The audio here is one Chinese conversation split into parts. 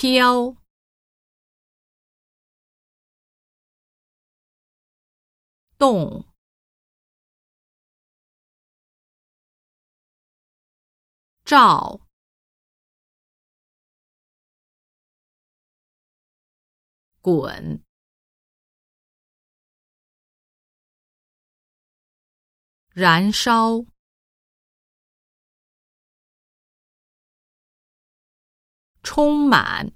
飘，动，照，滚，燃烧。充满，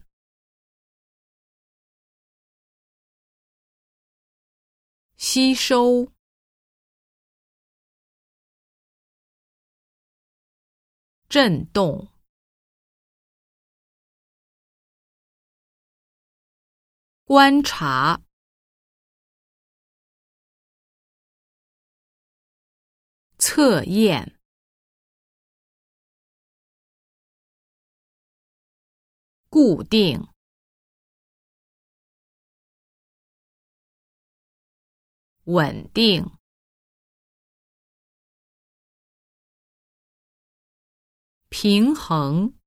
吸收，震动，观察，测验。固定，稳定，平衡，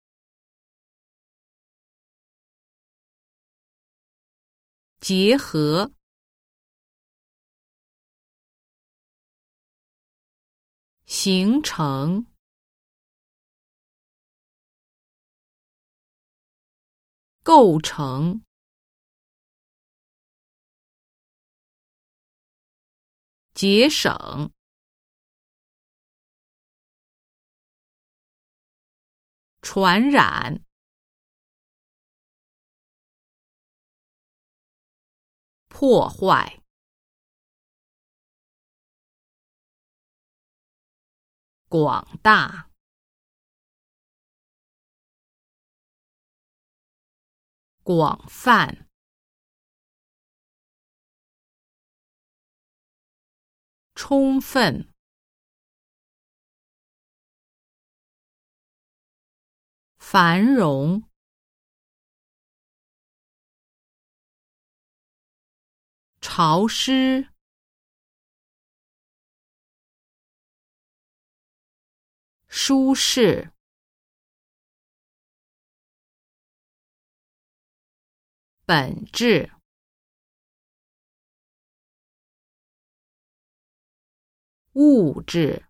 结合，形成。构成，节省，传染，破坏，广大。广泛，充分，繁荣，潮湿，舒适。本质，物质，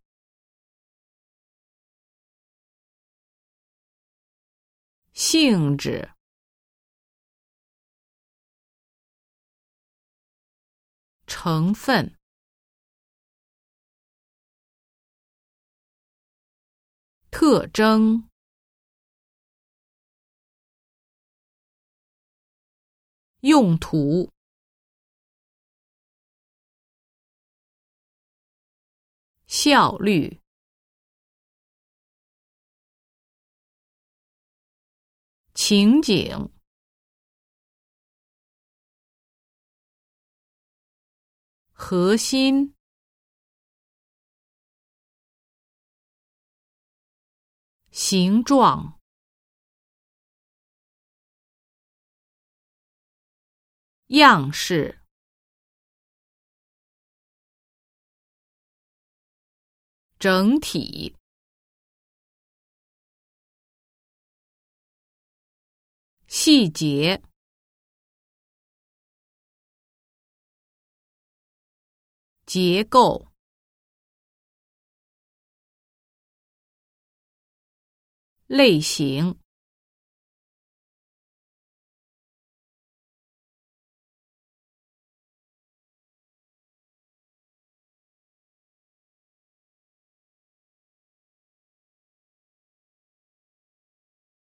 性质，成分，特征。用途、效率、情景、核心、形状。样式，整体，细节，结构，类型。